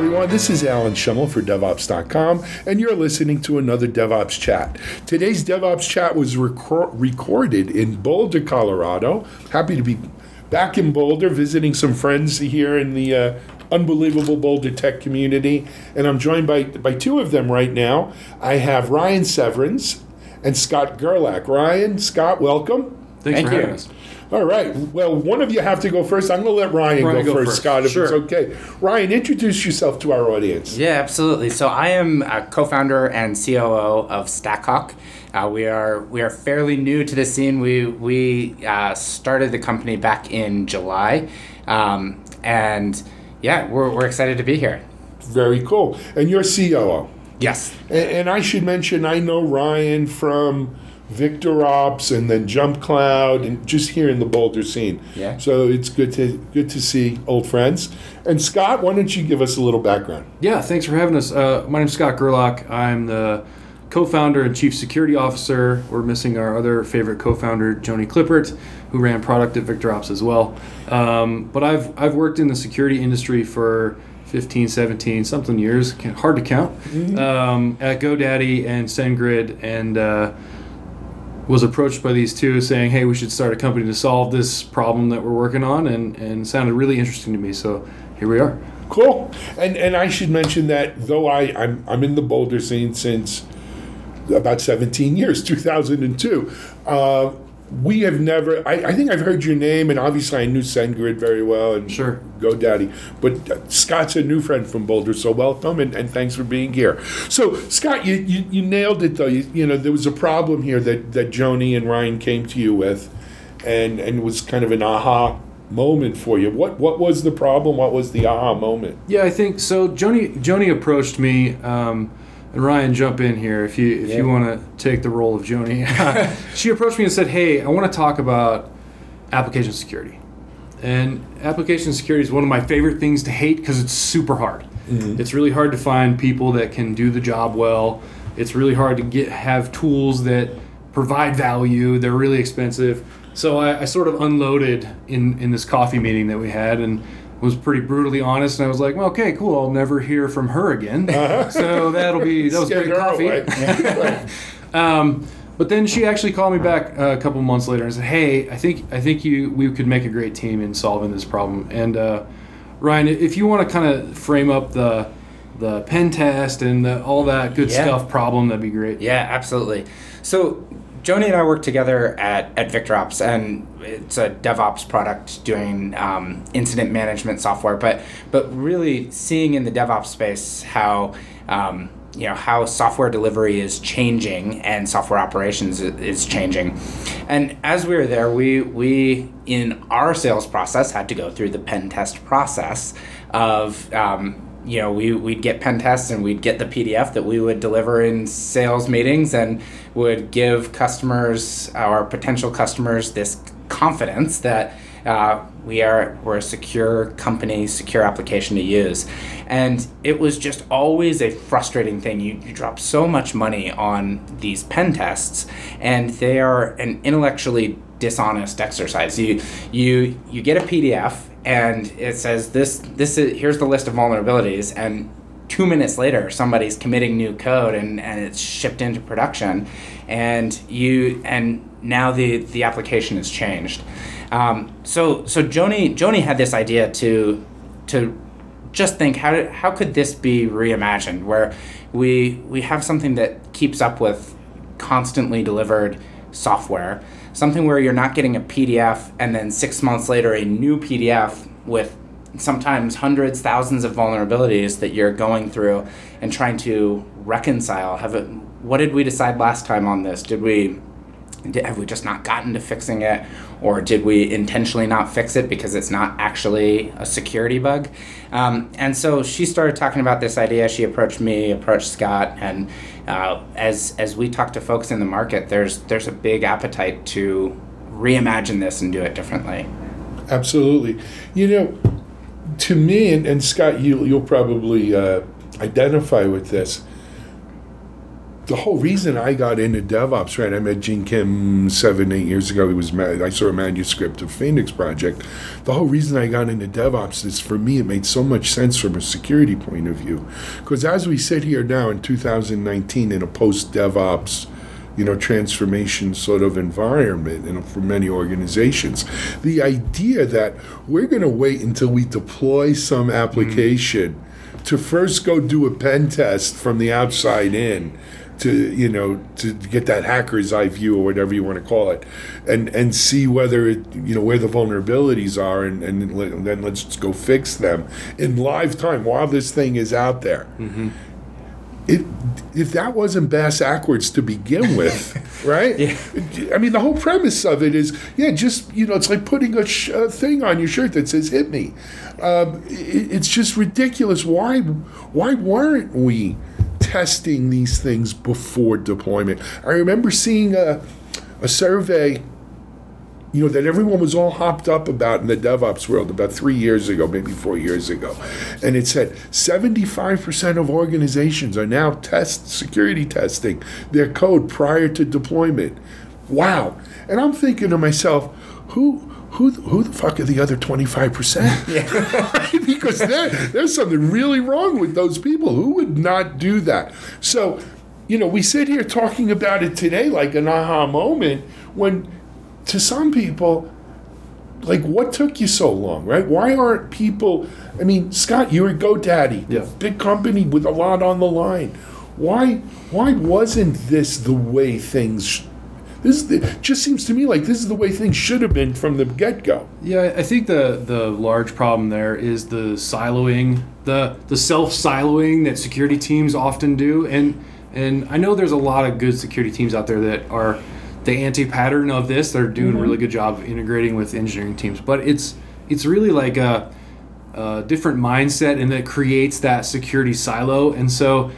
everyone. This is Alan Shimel for DevOps.com, and you're listening to another DevOps chat. Today's DevOps chat was recor- recorded in Boulder, Colorado. Happy to be back in Boulder, visiting some friends here in the uh, unbelievable Boulder tech community. And I'm joined by, by two of them right now. I have Ryan Severance and Scott Gerlach. Ryan, Scott, welcome. Thanks Thank for you. having us. All right. Well, one of you have to go first. I'm going to let Ryan, Ryan, go, go first, first. Scott, if Sure. it's okay. Ryan, introduce yourself to our audience. Yeah, absolutely. So I am a co-founder and COO of Stackhawk. Uh, we are we are fairly new to the scene. We we uh, started the company back in July, um, and yeah, we're, we're excited to be here. Very cool. And you're COO. Yes. And, and I should mention, I know Ryan from VictorOps and then JumpCloud and just here in the Boulder scene. Yeah. So it's good to good to see old friends. And Scott, why don't you give us a little background? Yeah, thanks for having us. Uh, my name's Scott Gerlach. I'm the co-founder and chief security officer. We're missing our other favorite co-founder, Joni Klippert, who ran product at VictorOps as well. Um, but I've I've worked in the security industry for 15, 17, something years, hard to count, um, at GoDaddy and SendGrid, and uh, was approached by these two saying, "Hey, we should start a company to solve this problem that we're working on," and and sounded really interesting to me. So here we are. Cool. And and I should mention that though I I'm I'm in the Boulder scene since about 17 years, 2002. Uh, we have never. I, I think I've heard your name, and obviously I knew SendGrid very well, and Sure. GoDaddy. But uh, Scott's a new friend from Boulder, so welcome and, and thanks for being here. So Scott, you, you, you nailed it though. You, you know there was a problem here that that Joni and Ryan came to you with, and and it was kind of an aha moment for you. What what was the problem? What was the aha moment? Yeah, I think so. Joni Joni approached me, um, and Ryan, jump in here if you if Yeah. you want to take the role of Joni. she approached me and said, "Hey, I want to talk about application security." And application security is one of my favorite things to hate because it's super hard. Mm-hmm. It's really hard to find people that can do the job well. It's really hard to get have tools that provide value. They're really expensive. So I, I sort of unloaded in in this coffee meeting that we had and was pretty brutally honest. And I was like, well, okay, cool. I'll never hear from her again. So that'll be that was Scared great coffee. away. Um, but then she actually called me back uh, a couple months later and said, "Hey, I think I think you we could make a great team in solving this problem." And uh, Ryan, if you want to kind of frame up the the pen test and the, all that good Yeah. stuff problem, that'd be great. Yeah, absolutely. So Joni and I work together at, at VictorOps, and it's a DevOps product doing um, incident management software. But but really seeing in the DevOps space how um, you know how software delivery is changing and software operations is changing. And as we were there, we we in our sales process had to go through the pen test process of um, you know, we, we'd get pen tests and we'd get the PDF that we would deliver in sales meetings and would give customers, our potential customers, this confidence that uh, we are we're a secure company, secure application to use. And it was just always a frustrating thing. You, you drop so much money on these pen tests, and they are an intellectually dishonest exercise. You you you get a PDF and it says this this is here's the list of vulnerabilities. And two minutes later somebody's committing new code and, and it's shipped into production. And you and now the the application has changed. Um, so so Joni Joni had this idea to to just think how how could this be reimagined? Where we we have something that keeps up with constantly delivered software something where you're not getting a PDF and then 6 months later a new PDF with sometimes hundreds thousands of vulnerabilities that you're going through and trying to reconcile. Have it what did we decide last time on this? Did we did, have we just not gotten to fixing it or did we intentionally not fix it because it's not actually a security bug um, and so she started talking about this idea she approached me approached scott and uh, as as we talk to folks in the market there's there's a big appetite to reimagine this and do it differently Absolutely. You know, to me, and, and Scott, you, you'll probably uh, identify with this. The whole reason I got into DevOps, right? I met Gene Kim seven, eight years ago. He was ma- I saw a manuscript of Phoenix Project. The whole reason I got into DevOps is for me, it made so much sense from a security point of view. Because as we sit here now in 2019 in a post DevOps, you know, transformation sort of environment and for many organizations, the idea that we're going to wait until we deploy some mm. application to first go do a pen test from the outside in to you know to get that hacker's eye view or whatever you want to call it and and see whether it you know where the vulnerabilities are and, and then let's just go fix them in live time while this thing is out there it, if that wasn't bass backwards to begin with, right? I mean, the whole premise of it is, yeah, just you know, it's like putting a, sh- a thing on your shirt that says "Hit me." Um, it, it's just ridiculous. Why, why weren't we testing these things before deployment? I remember seeing a, a survey you know, that everyone was all hopped up about in the DevOps world about three years ago, maybe four years ago. And it said 75% of organizations are now test security testing their code prior to deployment. Wow. And I'm thinking to myself, who who who the fuck are the other 25%? Yeah. because there, there's something really wrong with those people. Who would not do that? So, you know, we sit here talking about it today like an aha moment when to some people, like what took you so long, right? Why aren't people? I mean, Scott, you're at GoDaddy, Yeah. big company with a lot on the line. Why? Why wasn't this the way things? This is the, just seems to me like this is the way things should have been from the get go. Yeah, I think the the large problem there is the siloing, the the self siloing that security teams often do, and and I know there's a lot of good security teams out there that are the anti pattern of this. They're doing a really mm-hmm. good job of integrating with engineering teams, but it's it's really like a, a different mindset, and that creates that security silo, and so.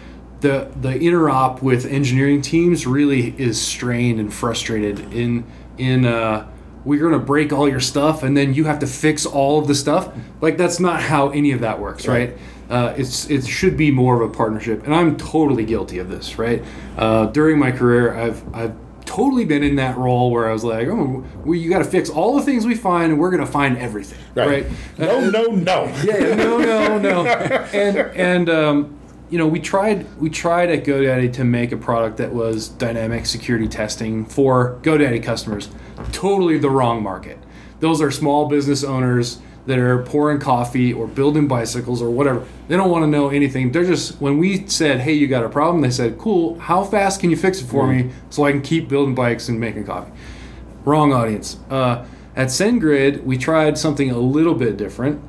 The, the interop with engineering teams really is strained and frustrated in in uh, we're going to break all your stuff and then you have to fix all of the stuff. Like that's not how any of that works right, Uh, it's it should be more of a partnership and i'm totally guilty of this right? Uh, during my career i've i've totally been in that role where i was like oh you got to fix all the things we find and we're going to find everything right, No, no, no. yeah, yeah, no, no, no. And and um, you know, we tried we tried at GoDaddy to make a product that was dynamic security testing for GoDaddy customers. Totally the wrong market. Those are small business owners that are pouring coffee or building bicycles or whatever. They don't want to know anything. They're just when we said, "Hey, you got a problem?" They said, "Cool. How fast can you fix it for me so I can keep building bikes and making coffee?" Wrong audience. Uh, at SendGrid, we tried something a little bit different,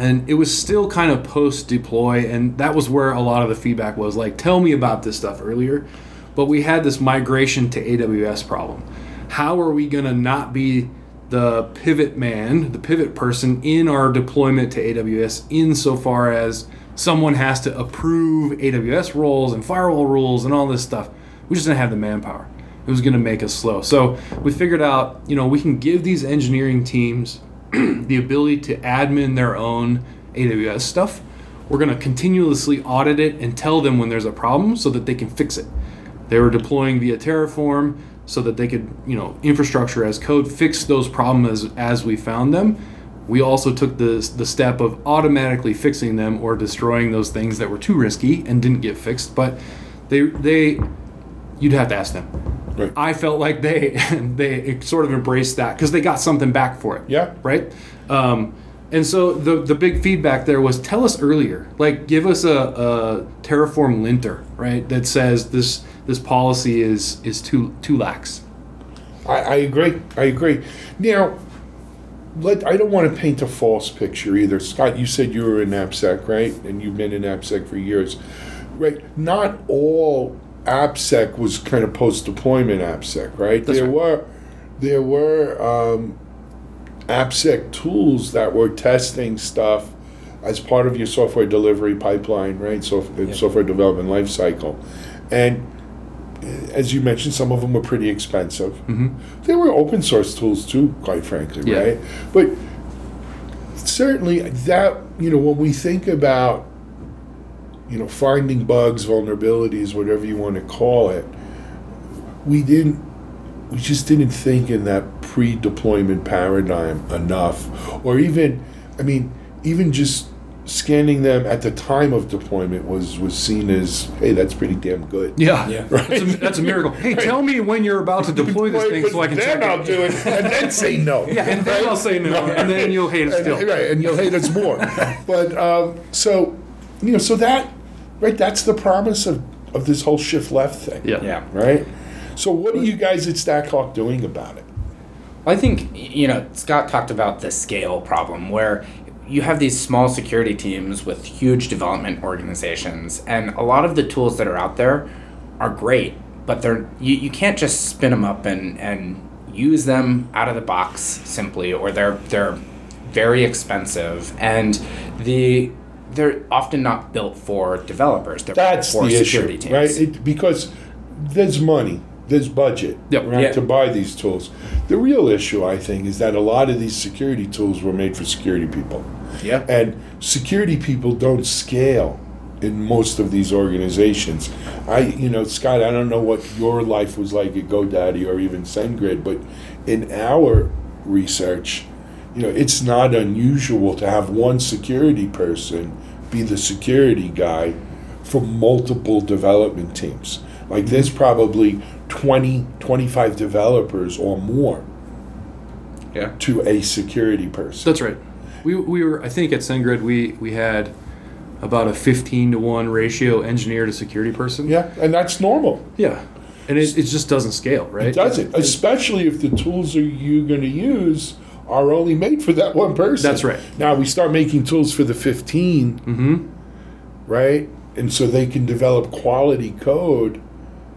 and it was still kind of post deploy, and that was where a lot of the feedback was like, "Tell me about this stuff earlier." But we had this migration to AWS problem. How are we going to not be the pivot man, the pivot person in our deployment to AWS, insofar as someone has to approve AWS roles and firewall rules and all this stuff? We just didn't have the manpower it was going to make us slow. So we figured out, you know, we can give these engineering teams the ability to admin their own AWS stuff. We're going to continuously audit it and tell them when there's a problem so that they can fix it. They were deploying via Terraform so that they could, you know, infrastructure as code fix those problems as, as we found them. We also took the, the step of automatically fixing them or destroying those things that were too risky and didn't get fixed. But they they you'd have to ask them. Right. I felt like they they sort of embraced that because they got something back for it. Yeah. Right. Um, and so the the big feedback there was tell us earlier, like give us a, a Terraform linter, right? That says this this policy is is too too lax. I, I agree. I agree. Now, let I don't want to paint a false picture either. Scott, you said you were in AppSec, right? And you've been in AppSec for years, right? Not all AppSec was kind of post-deployment AppSec, right? That's there right. were there were um, AppSec tools that were testing stuff as part of your software delivery pipeline, right? So software development lifecycle, and as you mentioned, some of them were pretty expensive. Mm-hmm. There were open source tools too, quite frankly, Yeah. right? But certainly that you know when we think about you know, finding bugs, vulnerabilities, whatever you want to call it, we didn't, we just didn't think in that pre-deployment paradigm enough, or even, I mean, even just scanning them at the time of deployment was was seen as, hey, that's pretty damn good. Yeah, Yeah. That's, a, that's a miracle. Hey, tell me when you're about to deploy this thing so I can then check I'll it. do it, and then say no. Yeah, and then I'll say no, and then you'll hate it And- still. right, and you'll hate us more. but um, so, you know, so that right, that's the promise of of this whole shift left thing. Yeah. Yeah. Right. So, what are you guys at Stackhawk doing about it? I think you know Scott talked about the scale problem where you have these small security teams with huge development organizations, and a lot of the tools that are out there are great, but they're you, you can't just spin them up and and use them out of the box simply, or they're they're very expensive and the they're often not built for developers. They're That's for the security issue, teams. right? It, because there's money, there's budget, Yep. right, Yeah. to buy these tools. The real issue, I think, is that a lot of these security tools were made for security people, yeah. and security people don't scale in most of these organizations. I, you know, Scott, I don't know what your life was like at GoDaddy or even SendGrid, but in our research, you know, it's not unusual to have one security person be the security guy for multiple development teams. Like there's probably 20, 25 developers or more Yeah. to a security person. That's right. We, we were I think at SendGrid we we had about a 15 to 1 ratio engineer to security person. Yeah, and that's normal. Yeah. And it, it just doesn't scale, right? It doesn't, especially if the tools are you going to use are only made for that one person. That's right. Now we start making tools for the 15, Mm-hmm. right? And so they can develop quality code,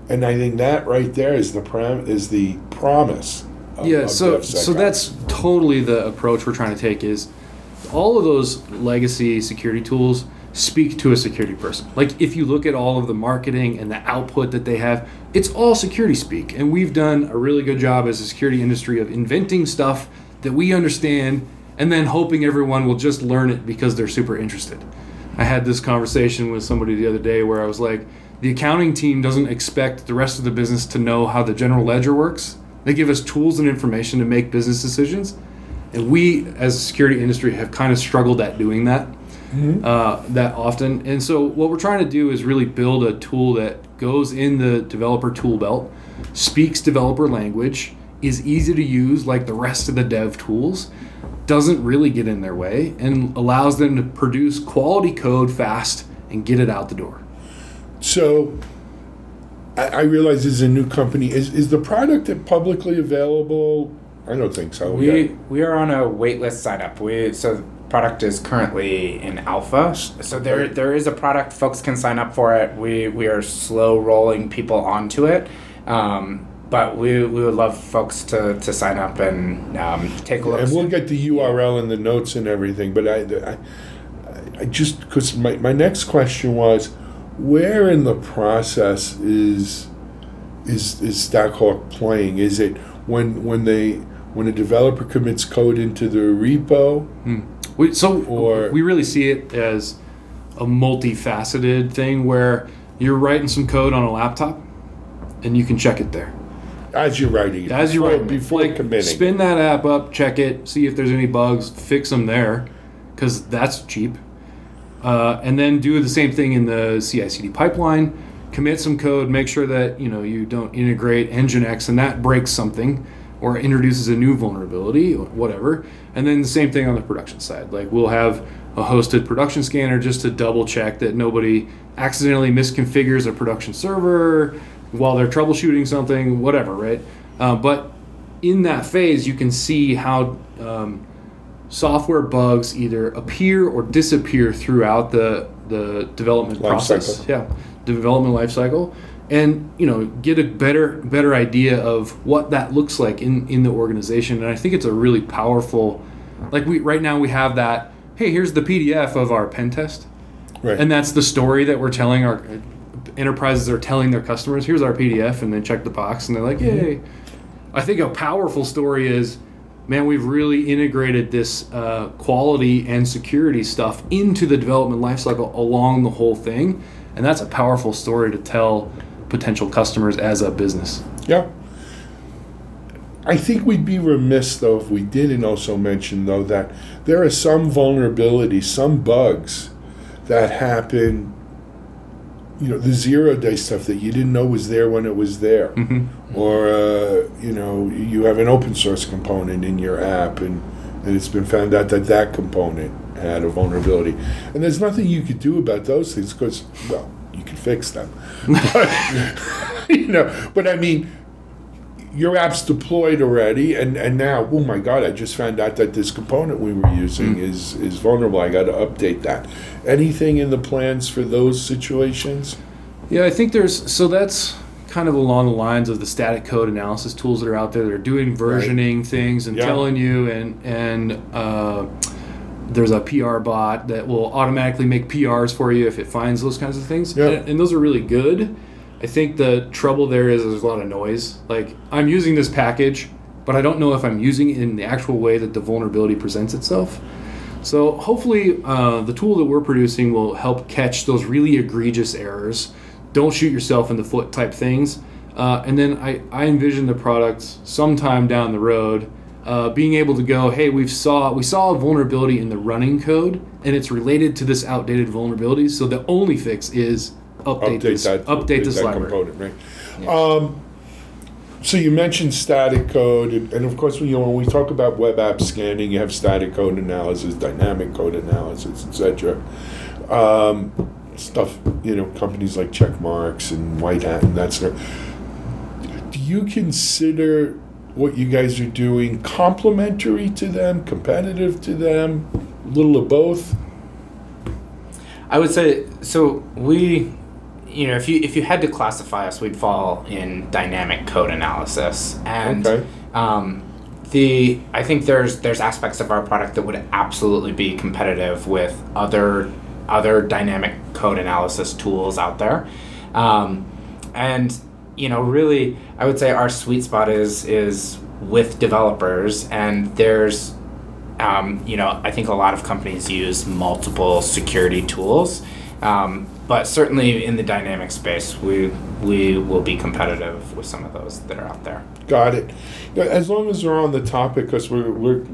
and I think that right there is the prom- is the promise. Of, Yeah, of so so that's totally the approach we're trying to take is all of those legacy security tools speak to a security person. Like if you look at all of the marketing and the output that they have, it's all security speak. And we've done a really good job as a security industry of inventing stuff that we understand and then hoping everyone will just learn it because they're super interested. I had this conversation with somebody the other day where I was like, the accounting team doesn't expect the rest of the business to know how the general ledger works. They give us tools and information to make business decisions. And we, as a security industry, have kind of struggled at doing that uh, that often. And so, what we're trying to do is really build a tool that goes in the developer tool belt, speaks developer language, is easy to use like the rest of the dev tools, doesn't really get in their way, and allows them to produce quality code fast and get it out the door. So I, I realize this is a new company. Is is the product publicly available? I don't think so. We Yeah. we are on a waitlist sign up. We so product is currently in alpha. So there there is a product. Folks can sign up for it. We we are slow rolling people onto it. Um, but we, we would love folks to, to sign up and um, take a look. And we'll get the URL and the notes and everything. But I, I, I just because my, my next question was, where in the process is is is Stackhawk playing? Is it when when they when a developer commits code into the repo? We, so Or- we really see it as a multifaceted thing where you're writing some code on a laptop and you can check it there. As you're writing it, As you're writing it. before like, committing. spin that app up, check it, see if there's any bugs, fix them there, because that's cheap. Uh, and then do the same thing in the CI/CD pipeline. Commit some code, make sure that you know you don't integrate Nginx and that breaks something or introduces a new vulnerability or whatever. And then the same thing on the production side. Like we'll have a hosted production scanner just to double check that nobody accidentally misconfigures a production server while they're troubleshooting something, whatever, right? Uh, but in that phase, you can see how um, software bugs either appear or disappear throughout the the development Life process. cycle. Yeah, development life cycle, and you know get a better better idea of what that looks like in in the organization. And I think it's a really powerful. Like we right now we have that. Hey, here's the PDF of our pen test, right. and that's the story that we're telling our enterprises are telling their customers. Here's our PDF, and then check the box, and they're like, "Yay!" I think a powerful story is man, we've really integrated this uh, quality and security stuff into the development lifecycle along the whole thing, and that's a powerful story to tell potential customers as a business. Yeah. I think we'd be remiss though if we didn't also mention though that there are some vulnerabilities, some bugs that happen. You know, the zero day stuff that you didn't know was there when it was there, Mm-hmm. or uh, you know, you have an open source component in your app, and and it's been found out that that component had a vulnerability, and there's nothing you could do about those things because well, you can fix them, but you know, but I mean your app's deployed already and, and now oh my god i just found out that this component we were using is is vulnerable i got to update that anything in the plans for those situations Yeah, I think there's so that's kind of along the lines of the static code analysis tools that are out there that are doing versioning things and Yeah. telling you and and uh, there's a PR bot that will automatically make PRs for you if it finds those kinds of things. Yeah. And, and those are really good. I think the trouble there is there's a lot of noise. Like I'm using this package, but I don't know if I'm using it in the actual way that the vulnerability presents itself. So hopefully, uh, the tool that we're producing will help catch those really egregious errors. Don't shoot yourself in the foot type things. Uh, and then I, I envision the product sometime down the road uh, being able to go, hey, we've saw we saw a vulnerability in the running code, and it's related to this outdated vulnerability. So the only fix is update, update this that update this that library. component right um, so you mentioned static code and, and of course you know when we talk about web app scanning you have static code analysis dynamic code analysis etc um, stuff you know companies like Checkmarx and WhiteHat and that sort do you consider what you guys are doing complementary to them competitive to them a little of both I would say so. We, you know, if you if you had to classify us, we'd fall in dynamic code analysis, and Okay. um, the I think there's there's aspects of our product that would absolutely be competitive with other other dynamic code analysis tools out there, um, and you know, really, I would say our sweet spot is is with developers, and there's um, you know, I think a lot of companies use multiple security tools, um, but certainly in the dynamic space, we we will be competitive with some of those that are out there. Got it. As long as we're on the topic, because we're, we're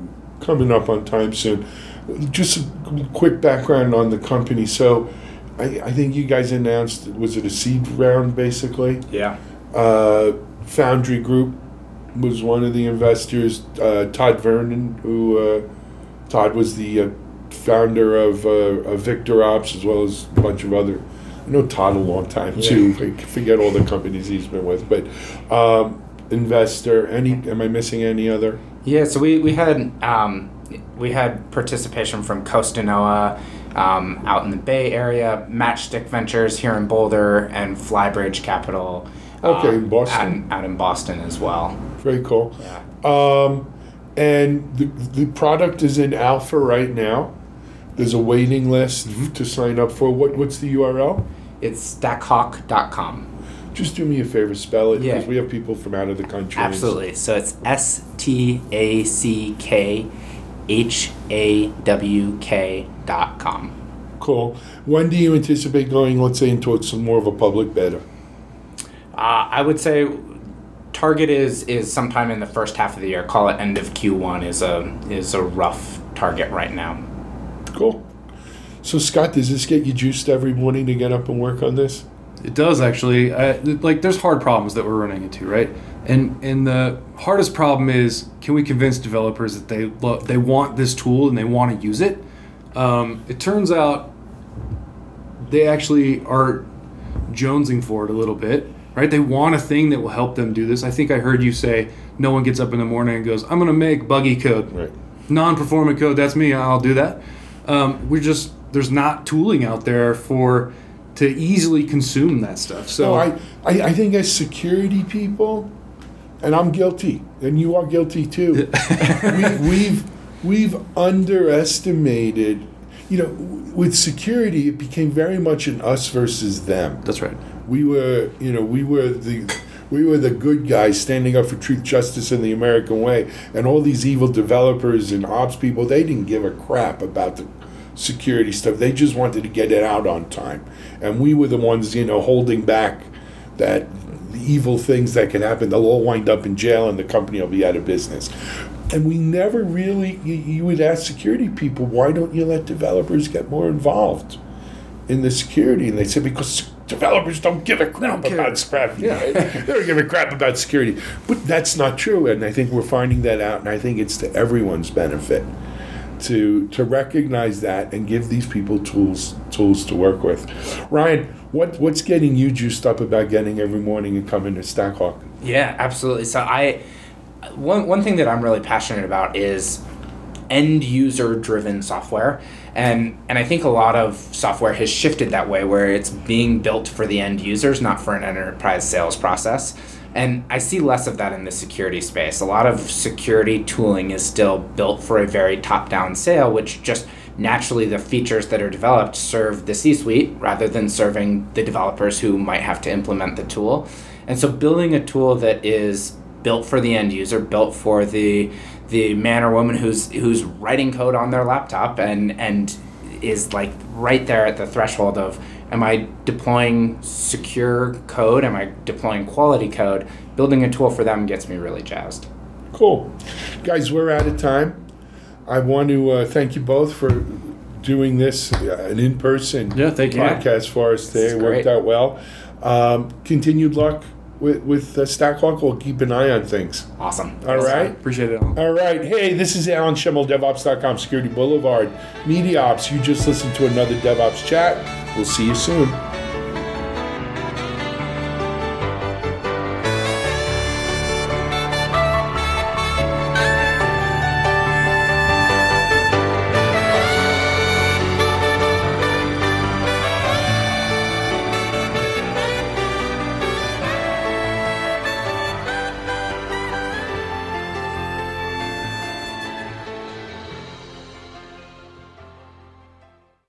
coming up on time soon, just a quick background on the company. So, I, I think you guys announced, was it a seed round basically? Yeah. Uh, Foundry Group was one of the investors. Uh, Todd Vernon, who uh, Todd was the uh, founder of, uh, of VictorOps, as well as a bunch of other. I know Todd a long time too. I forget all the companies he's been with, but um, investor. Any? Am I missing any other? Yeah. So we we had um, we had participation from Costanoa. Um, out in the Bay Area, Matchstick Ventures here in Boulder, and Flybridge Capital. Okay, um, Boston. Out in, out in Boston as well. Very cool. Yeah. Um, and the, the product is in alpha right now. There's a waiting list Mm-hmm. to sign up for. What What's the URL? It's stackhawk.com. Just do me a favor, spell it, Yeah. because we have people from out of the country. Absolutely. So it's S T A C K H A W K dot com. Cool. When do you anticipate going, let's say, into some more of a public beta? Uh, I would say target is is sometime in the first half of the year. Call it end of Q1 is a is a rough target right now. Cool. So, Scott, does this get you juiced every morning to get up and work on this? It does actually. Uh, like, there's hard problems that we're running into, right? And and the hardest problem is, can we convince developers that they lo- they want this tool and they want to use it? Um, it turns out they actually are jonesing for it a little bit, right? They want a thing that will help them do this. I think I heard you say no one gets up in the morning and goes, "I'm going to make buggy code." Right. non-performing code that's me i'll do that um, we're just there's not tooling out there for to easily consume that stuff so No, I, I, I think as security people, and I'm guilty, and you are guilty too. we, we've we've underestimated. You know, with security, it became very much an us versus them. that's right We were, you know, we were the we were the good guys standing up for truth, justice, and the American way. And all these evil developers and ops people, they didn't give a crap about the security stuff. They just wanted to get it out on time. And we were the ones, you know, holding back that the evil things that can happen. They'll all wind up in jail and the company will be out of business. And we never really, you, you would ask security people, why don't you let developers get more involved in the security? And they said, because developers don't give a crap about security. they don't give a crap about security. But that's not true. And I think we're finding that out. And I think it's to everyone's benefit to to recognize that and give these people tools tools to work with. Ryan, what what's getting you juiced up about getting every morning and coming to Stackhawk? Yeah, absolutely. So I one one thing that I'm really passionate about is end user driven software. And and I think a lot of software has shifted that way where it's being built for the end users, not for an enterprise sales process. And I see less of that in the security space. A lot of security tooling is still built for a very top down sale, which just naturally the features that are developed serve the C suite rather than serving the developers who might have to implement the tool. And so building a tool that is built for the end user, built for the the man or woman who's who's writing code on their laptop and and is like right there at the threshold of am I deploying secure code? Am I deploying quality code? Building a tool for them gets me really jazzed. Cool, guys. We're out of time. I want to uh, thank you both for doing this uh, an in person Yeah, thank you. podcast for us today. It worked out well. Um, continued luck with with uh, Stackhawk. We'll keep an eye on things. Awesome. All right. Appreciate it. All right. Hey, this is Alan Shimel, DevOps.com, Security Boulevard, MediaOps. You just listened to another DevOps chat. We'll see you soon.